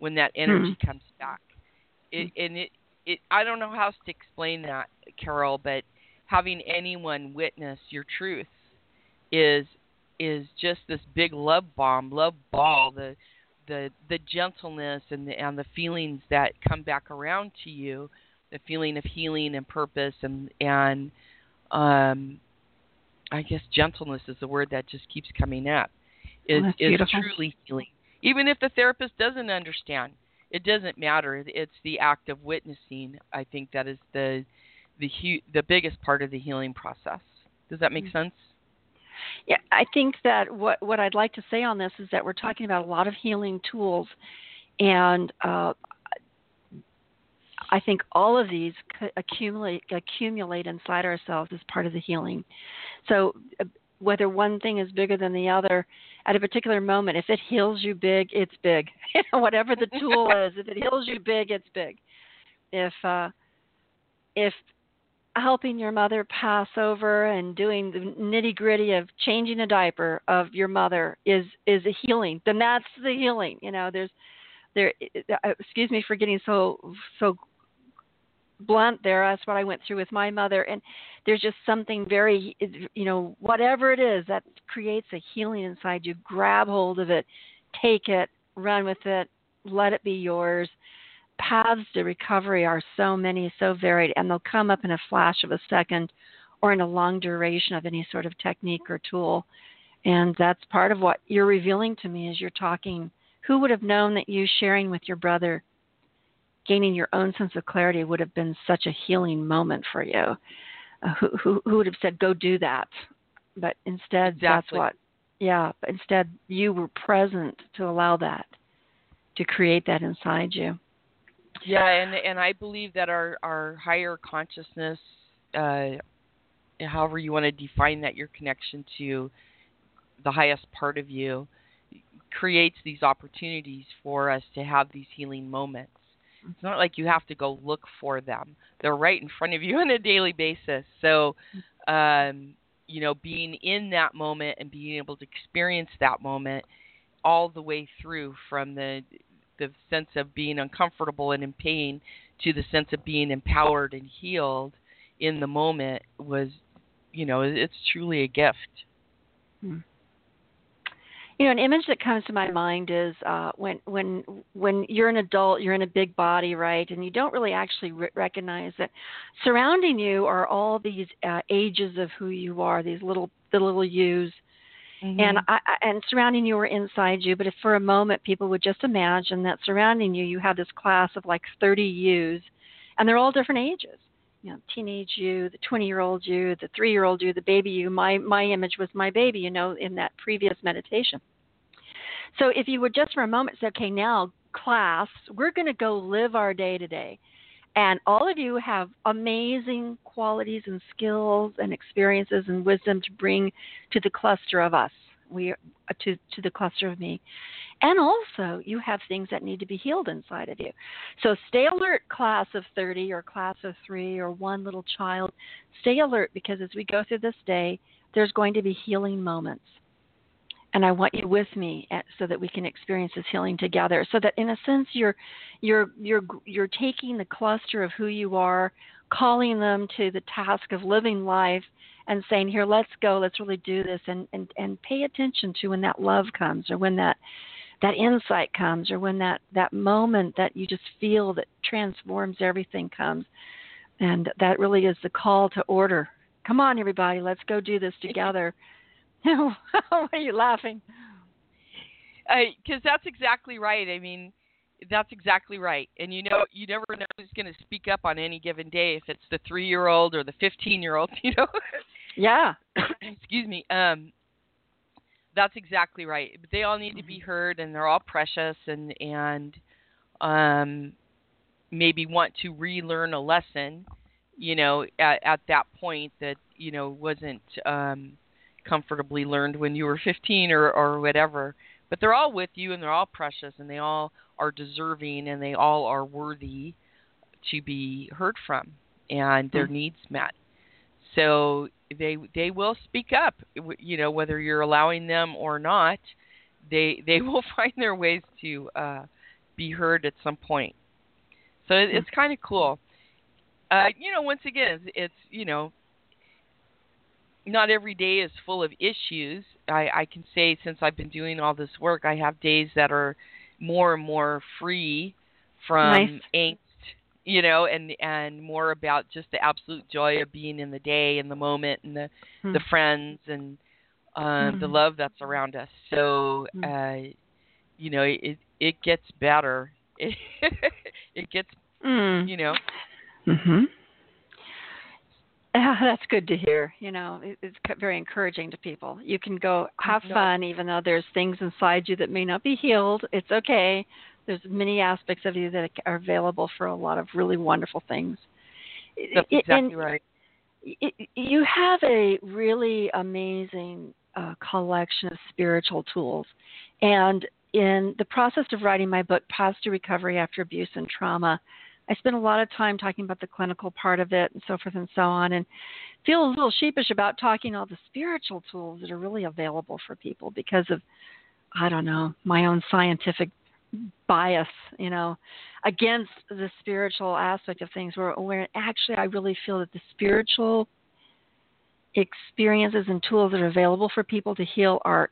when that energy mm-hmm. comes back. It and it it I don't know how else to explain that Carol but having anyone witness your truth is is just this big love bomb, love ball, the the the gentleness and the and the feelings that come back around to you, the feeling of healing and purpose and and um I guess gentleness is the word that just keeps coming up. Is
oh,
is truly healing. Even if the therapist doesn't understand, it doesn't matter. It's the act of witnessing. I think that is the the hu- the biggest part of the healing process. Does that make mm. sense?
Yeah, I think that what what I'd like to say on this is that we're talking about a lot of healing tools, and uh, I think all of these accumulate accumulate inside ourselves as part of the healing. So uh, whether one thing is bigger than the other at a particular moment, if it heals you big, it's big. Whatever the tool is, if it heals you big, it's big. If uh, if helping your mother pass over and doing the nitty gritty of changing a diaper of your mother is is a healing. Then that's the healing you know there's there uh, excuse me for getting so so blunt there. That's what i went through with my mother. And there's just something very you know whatever it is that creates a healing inside you grab hold of it take it run with it let it be yours paths to recovery are so many, so varied, and they'll come up in a flash of a second or in a long duration of any sort of technique or tool. And that's part of what you're revealing to me as you're talking. Who would have known that you sharing with your brother, gaining your own sense of clarity, would have been such a healing moment for you? Uh, who, who, who would have said, go do that? But instead,
exactly.
that's what, yeah, but instead you were present to allow that, to create that inside you.
Yeah, and and I believe that our our higher consciousness, uh, however you want to define that, your connection to the highest part of you, creates these opportunities for us to have these healing moments. It's not like you have to go look for them; they're right in front of you on a daily basis. So, um, you know, being in that moment and being able to experience that moment all the way through from the the sense of being uncomfortable and in pain to the sense of being empowered and healed in the moment was, you know, it's truly a gift.
Hmm. You know, an image that comes to my mind is uh, when when when you're an adult, you're in a big body, right, and you don't really actually re- recognize that surrounding you are all these uh, ages of who you are, these little the little yous, Mm-hmm. And I, and surrounding you or inside you, but if for a moment people would just imagine that surrounding you, you have this class of like 30 yous, and they're all different ages. You know, teenage you, the 20 year old you, the three year old you, the baby you. My my image was my baby, you know, in that previous meditation. So if you would just for a moment say, okay, now class, we're going to go live our day today And all of you have amazing qualities and skills and experiences and wisdom to bring to the cluster of us. We uh, to to the cluster of me. And also, you have things that need to be healed inside of you. So stay alert, class of 30 or class of 3 or one little child. Stay alert because as we go through this day, there's going to be healing moments and I want you with me at, so that we can experience this healing together. So that in a sense you're you're you're you're taking the cluster of who you are, calling them to the task of living life and saying, Here, let's go, let's really do this and, and, and pay attention to when that love comes or when that that insight comes or when that, that moment that you just feel that transforms everything comes. And that really is the call to order. Come on, everybody, let's go do this together. Why are you laughing?
Because that's exactly right. I mean, that's exactly right. And you know, you never know who's going to speak up on any given day. If it's the three-year-old or the fifteen-year-old, you know.
Yeah.
Excuse me. Um, that's exactly right. But they all need to be mm-hmm. heard, and they're all precious, and and um, maybe want to relearn a lesson. You know, at at that point that you know wasn't um comfortably learned when you were 15 or or whatever. But they're all with you and they're all precious and they all are deserving and they all are worthy to be heard from and their mm-hmm. needs met. So they they will speak up you know whether you're allowing them or not. They they will find their ways to uh be heard at some point. So it, it's kind of cool. Uh you know once again it's, it's you know not every day is full of issues. I, I can say since I've been doing all this work, I have days that are more and more free from
nice.
angst, you know, and and more about just the absolute joy of being in the day and the moment and the hmm. the friends and uh, hmm. the love that's around us. So, hmm. uh, you know, it it gets better. It, it gets,
hmm.
you know.
Mhm. Yeah, that's good to hear. You know, it's very encouraging to people. You can go have fun, even though there's things inside you that may not be healed. It's okay. There's many aspects of you that are available for a lot of really wonderful things.
That's exactly and right.
You have a really amazing uh, collection of spiritual tools, and in the process of writing my book, Paths to Recovery After Abuse and Trauma, I spend a lot of time talking about the clinical part of it and so forth and so on, and feel a little sheepish about talking all the spiritual tools that are really available for people because of, I don't know, my own scientific bias, you know, against the spiritual aspect of things. Where, where actually, I really feel that the spiritual experiences and tools that are available for people to heal are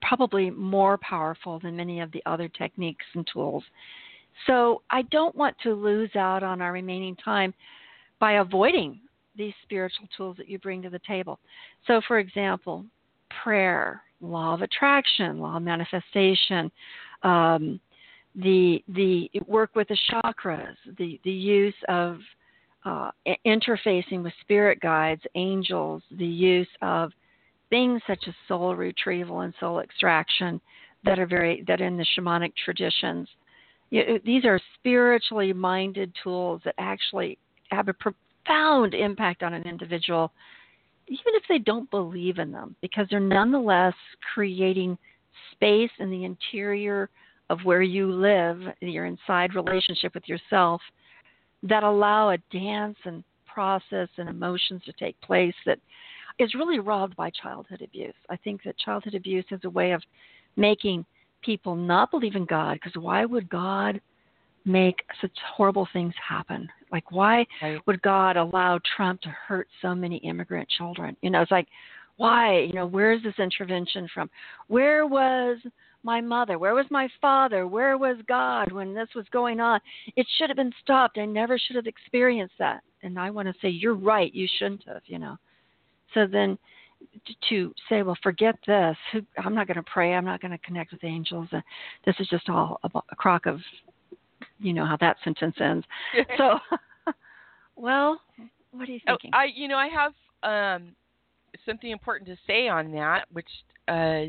probably more powerful than many of the other techniques and tools so I don't want to lose out on our remaining time by avoiding these spiritual tools that you bring to the table. So, for example, prayer, law of attraction, law of manifestation, um, the the work with the chakras, the the use of uh, interfacing with spirit guides, angels, the use of things such as soul retrieval and soul extraction that are very that in the shamanic traditions these are spiritually minded tools that actually have a profound impact on an individual, even if they don't believe in them, because they're nonetheless creating space in the interior of where you live, your inside relationship with yourself, that allow a dance and process and emotions to take place that is really robbed by childhood abuse. I think that childhood abuse is a way of making people not believe in God because why would God make such horrible things happen? Like, why right. would God allow Trump to hurt so many immigrant children? You know, it's like, why? You know, where's this intervention from? Where was my mother? Where was my father? Where was God when this was going on? It should have been stopped. I never should have experienced that. And I want to say, you're right. You shouldn't have, you know. So then to say, well, forget this. I'm not going to pray. I'm not going to connect with angels. This is just all a crock of, you know, how that sentence ends. so, well, what are you oh, thinking?
Oh, I, you know, I have um, something important to say on that, which uh,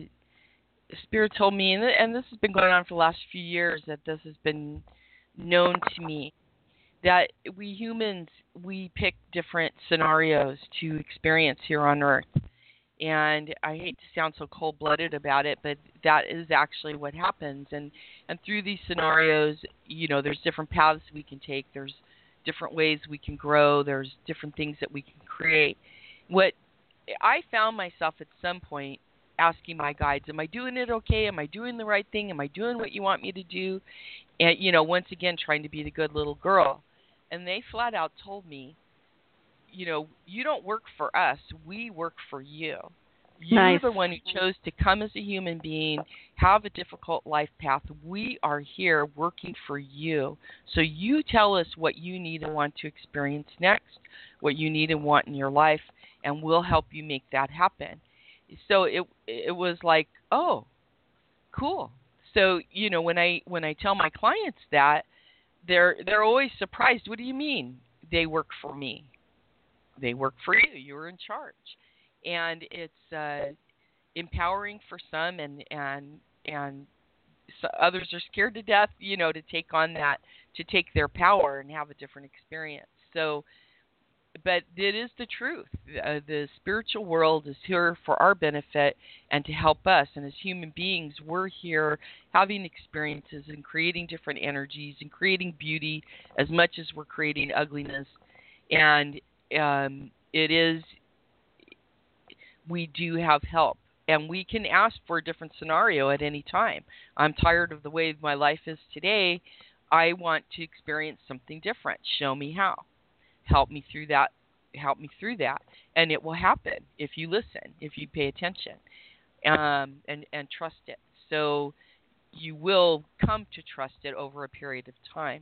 Spirit told me, and, and this has been going on for the last few years, that this has been known to me that we humans we pick different scenarios to experience here on earth and i hate to sound so cold blooded about it but that is actually what happens and and through these scenarios you know there's different paths we can take there's different ways we can grow there's different things that we can create what i found myself at some point asking my guides, am I doing it okay? Am I doing the right thing? Am I doing what you want me to do? And you know, once again trying to be the good little girl. And they flat out told me, you know, you don't work for us, we work for you. You're
nice.
the one who chose to come as a human being, have a difficult life path. We are here working for you. So you tell us what you need and want to experience next, what you need and want in your life, and we'll help you make that happen so it it was like oh cool so you know when i when i tell my clients that they're they're always surprised what do you mean they work for me they work for you you're in charge and it's uh empowering for some and and and so others are scared to death you know to take on that to take their power and have a different experience so but it is the truth. Uh, the spiritual world is here for our benefit and to help us. And as human beings, we're here having experiences and creating different energies and creating beauty as much as we're creating ugliness. And um, it is, we do have help. And we can ask for a different scenario at any time. I'm tired of the way my life is today. I want to experience something different. Show me how help me through that help me through that and it will happen if you listen if you pay attention um, and and trust it so you will come to trust it over a period of time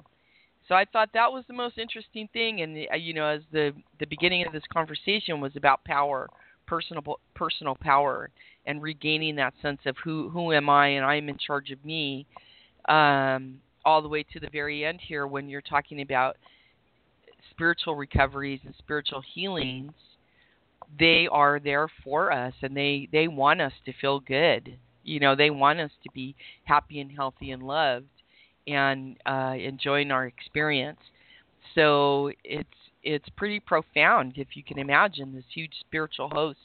so i thought that was the most interesting thing and uh, you know as the the beginning of this conversation was about power personal personal power and regaining that sense of who who am i and i'm in charge of me um, all the way to the very end here when you're talking about spiritual recoveries and spiritual healings, they are there for us and they they want us to feel good. You know, they want us to be happy and healthy and loved and uh, enjoying our experience. So it's it's pretty profound if you can imagine this huge spiritual host.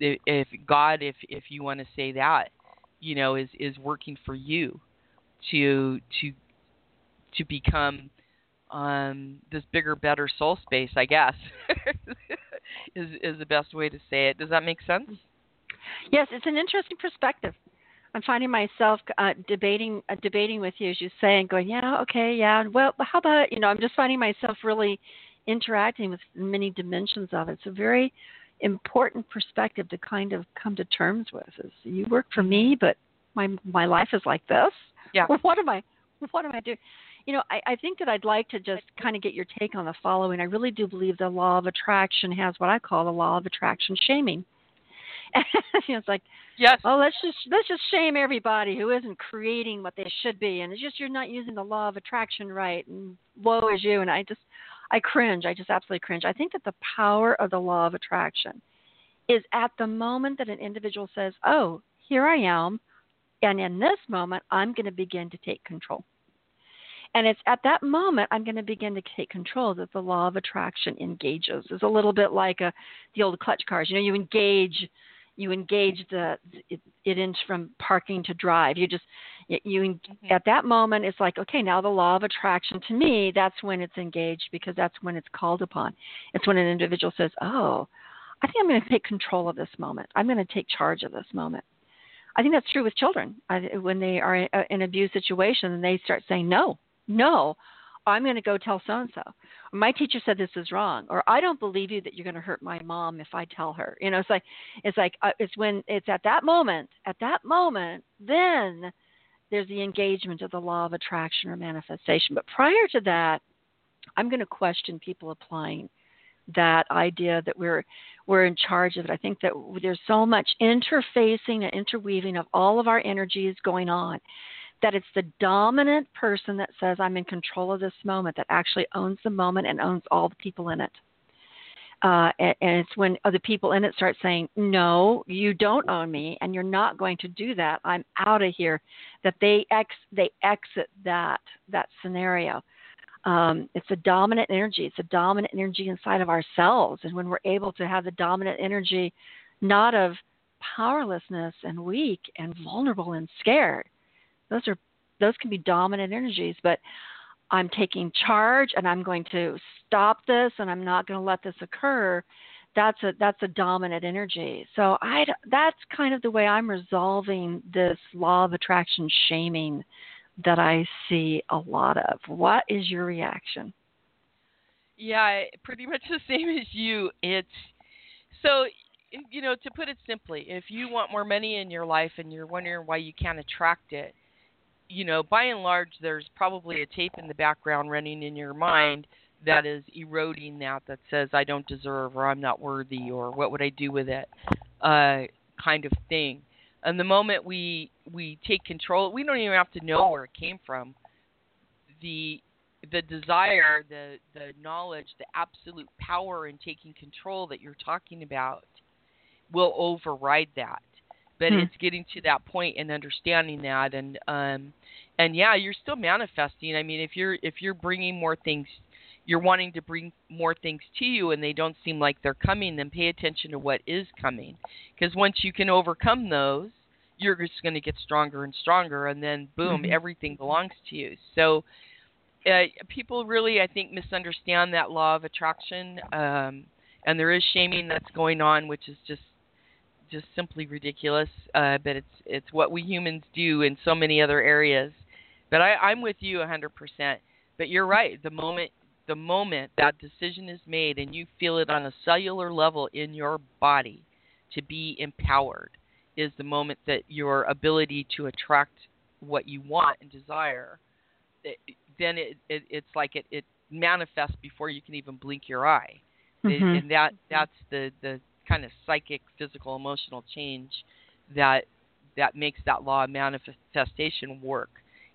If God, if if you want to say that, you know, is is working for you to to to become um, this bigger, better soul space, I guess, is is the best way to say it. Does that make sense?
Yes, it's an interesting perspective. I'm finding myself uh, debating uh, debating with you as you say, and going, yeah, okay, yeah. Well, how about you know? I'm just finding myself really interacting with many dimensions of it. It's a very important perspective to kind of come to terms with. Is you work for me, but my my life is like this.
Yeah.
What am I? What am I doing? you know, I, I think that I'd like to just kind of get your take on the following. I really do believe the law of attraction has what I call the law of attraction shaming. You know, it's like,
yes.
Oh, let's just let's just shame everybody who isn't creating what they should be, and it's just you're not using the law of attraction right, and woe is you. And I just, I cringe. I just absolutely cringe. I think that the power of the law of attraction is at the moment that an individual says, "Oh, here I am," and in this moment, I'm going to begin to take control. And it's at that moment I'm going to begin to take control that the law of attraction engages. It's a little bit like a, the old clutch cars. You know, you engage, you engage the it, it in from parking to drive. You just you mm-hmm. at that moment it's like okay now the law of attraction to me that's when it's engaged because that's when it's called upon. It's when an individual says, oh. I think I'm going to take control of this moment. I'm going to take charge of this moment. I think that's true with children. I, when they are in an abuse situation and they start saying no, no, I'm going to go tell so and so. My teacher said this is wrong, or I don't believe you that you're going to hurt my mom if I tell her. You know, it's like it's like uh, it's when it's at that moment, at that moment, then there's the engagement of the law of attraction or manifestation. But prior to that, I'm going to question people applying that idea that we're we're in charge of it. I think that there's so much interfacing and interweaving of all of our energies going on that it's the dominant person that says, I'm in control of this moment, that actually owns the moment and owns all the people in it. Uh, and, and, it's when other people in it start saying, "No, you don't own me, and you're not going to do that. I'm out of here." That they ex they exit that that scenario. Um, it's a dominant energy. It's a dominant energy inside of ourselves. And when we're able to have the dominant energy, not of powerlessness and weak and vulnerable and scared, those are those can be dominant energies. But I'm taking charge and I'm going to stop this and I'm not going to let this occur. That's a that's a dominant energy. So I that's kind of the way I'm resolving this law of attraction shaming that I see a lot of. What is your reaction?
Yeah, pretty much the same as you. It's so you know, to put it simply, if you want more money in your life and you're wondering why you can't attract it, you know, by and large, there's probably a tape in the background running in your mind that is eroding that that says I don't deserve or I'm not worthy or what would I do with it, uh, kind of thing. And the moment we we take control, we don't even have to know where it came from. The the desire, the the knowledge, the absolute power in taking control that you're talking about will override that but hmm. it's getting to that point and understanding that and um and yeah you're still manifesting i mean if you're if you're bringing more things you're wanting to bring more things to you and they don't seem like they're coming then pay attention to what is coming because once you can overcome those you're just going to get stronger and stronger and then boom mm-hmm. everything belongs to you so uh, people really i think misunderstand that law of attraction um and there is shaming that's going on which is just just simply ridiculous. Uh, but it's it's what we humans do in so many other areas. But I, I'm with you 100%. But you're right. The moment the moment that decision is made and you feel it on a cellular level in your body to be empowered is the moment that your ability to attract what you want and desire it, then it, it it's like it, it manifests before you can even blink your eye mm-hmm. and that that's the the kind of psychic, physical, emotional change that that makes that law of manifestation work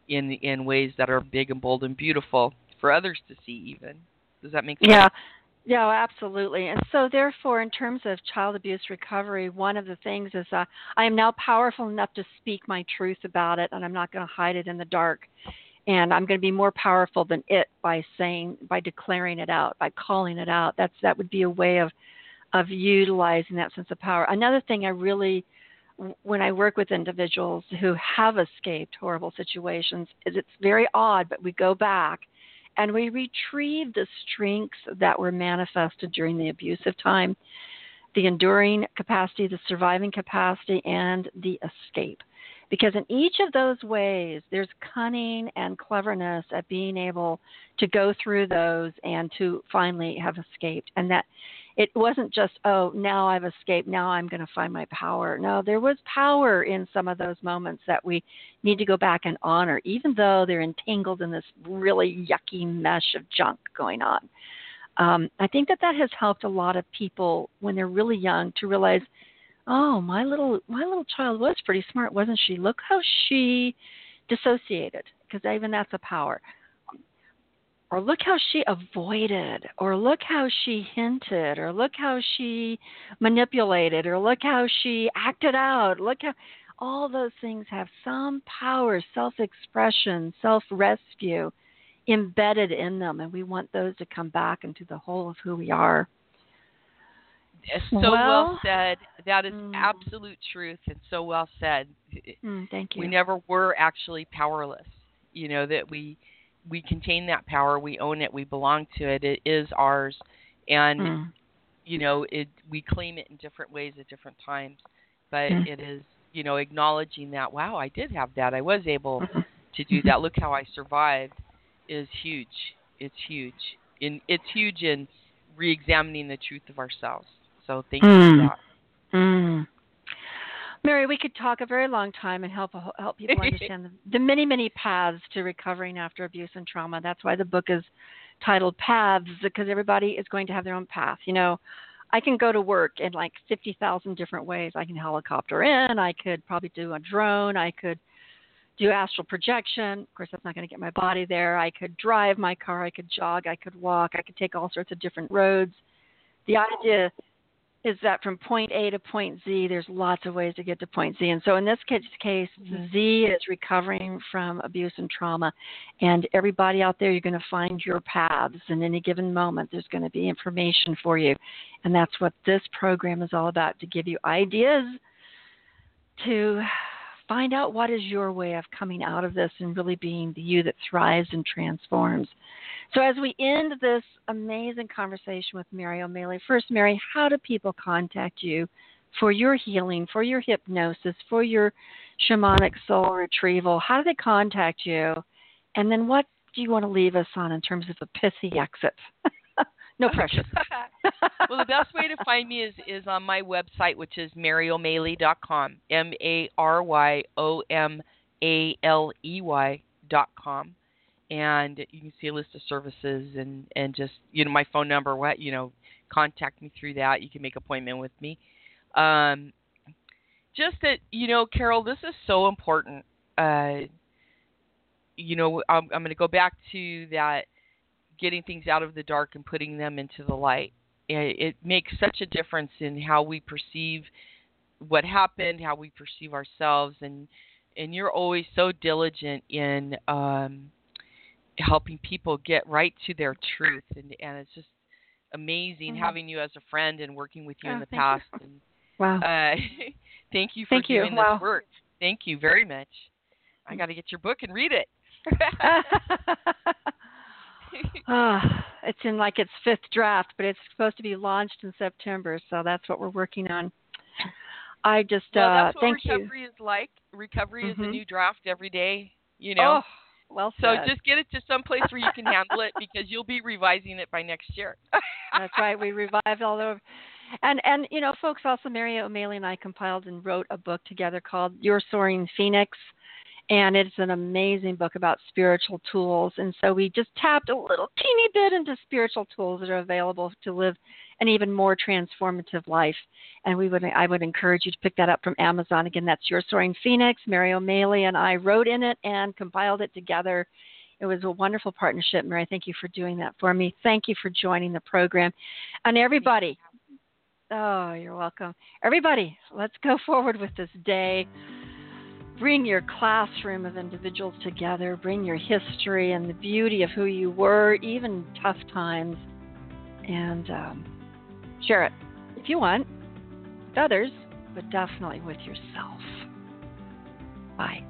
in in ways that are big and bold and beautiful for others to see even. Does that make sense?
Yeah. Yeah absolutely. And so therefore in terms of child abuse recovery one of the things is uh, i am now powerful enough to speak my truth about it and i'm not going to hide it in the dark. And i'm going to be more powerful than it by saying by declaring it out by calling it out. That's that would be a way of of utilizing that sense of power. Another thing I really, when I work with individuals who have escaped horrible situations, is it's very odd, but we go back and we retrieve the strengths that were manifested during the abusive time the enduring capacity, the surviving capacity, and the escape. Because in each of those ways, there's cunning and cleverness at being able to go through those and to finally have escaped. And that it wasn't just oh now i've escaped now i'm going to find my power. No there was power in some of those moments that we need to go back and honor even though they're entangled in this really yucky mesh of junk going on. Um, i think that that has helped a lot of people when they're really young to realize oh my little my little child was pretty smart wasn't she? Look how she dissociated because even that's a power or look how she avoided, or look how she hinted, or look how she manipulated, or look how she acted out. Look how all those things have some power, self expression, self rescue embedded in them, and we want those to come back into the whole of who we are.
So well, well said. That is mm, absolute truth, and so well said.
Mm, thank you.
We never were actually powerless. You know that we we contain that power, we own it, we belong to it. It is ours, and mm. you know it. We claim it in different ways at different times, but mm. it is you know acknowledging that wow, I did have that. I was able mm-hmm. to do that. Look how I survived. Is huge. It's huge. In it's huge in re-examining the truth of ourselves. So thank you for mm. that.
Mary, we could talk a very long time and help help people understand the, the many many paths to recovering after abuse and trauma. That's why the book is titled Paths because everybody is going to have their own path. You know, I can go to work in like 50,000 different ways. I can helicopter in, I could probably do a drone, I could do astral projection. Of course, that's not going to get my body there. I could drive my car, I could jog, I could walk, I could take all sorts of different roads. The idea is that from point A to point Z, there's lots of ways to get to point Z. And so in this case, mm-hmm. Z is recovering from abuse and trauma. And everybody out there, you're going to find your paths. In any given moment, there's going to be information for you. And that's what this program is all about to give you ideas to find out what is your way of coming out of this and really being the you that thrives and transforms. So, as we end this amazing conversation with Mary O'Maley, first, Mary, how do people contact you for your healing, for your hypnosis, for your shamanic soul retrieval? How do they contact you? And then, what do you want to leave us on in terms of a pithy exit? no pressure.
well, the best way to find me is is on my website, which is maryomaley.com. M A R Y O M A L E Y dot com and you can see a list of services and and just you know my phone number what you know contact me through that you can make appointment with me um, just that you know carol this is so important uh, you know i'm, I'm going to go back to that getting things out of the dark and putting them into the light it, it makes such a difference in how we perceive what happened how we perceive ourselves and and you're always so diligent in um, helping people get right to their truth and and it's just amazing mm-hmm. having you as a friend and working with you
oh,
in the past
you.
and
wow
uh, thank you for
thank
doing
you. Wow.
this work thank you very much i got to get your book and read it
oh, it's in like its fifth draft but it's supposed to be launched in september so that's what we're working on i just
well,
uh
that's what
thank
recovery
you
is like recovery
mm-hmm.
is a new draft every day you know
oh well
so
said.
just get it to some place where you can handle it because you'll be revising it by next year.
That's right. We revived all over. And and you know, folks, also Mary O'Maley and I compiled and wrote a book together called Your Soaring Phoenix. And it's an amazing book about spiritual tools. And so we just tapped a little teeny bit into spiritual tools that are available to live an even more transformative life. And we would I would encourage you to pick that up from Amazon. Again, that's Your Soaring Phoenix. Mary O'Maley and I wrote in it and compiled it together. It was a wonderful partnership, Mary. Thank you for doing that for me. Thank you for joining the program. And everybody, oh, you're welcome. Everybody, let's go forward with this day. Bring your classroom of individuals together. Bring your history and the beauty of who you were, even tough times. And um, Share it if you want with others, but definitely with yourself. Bye.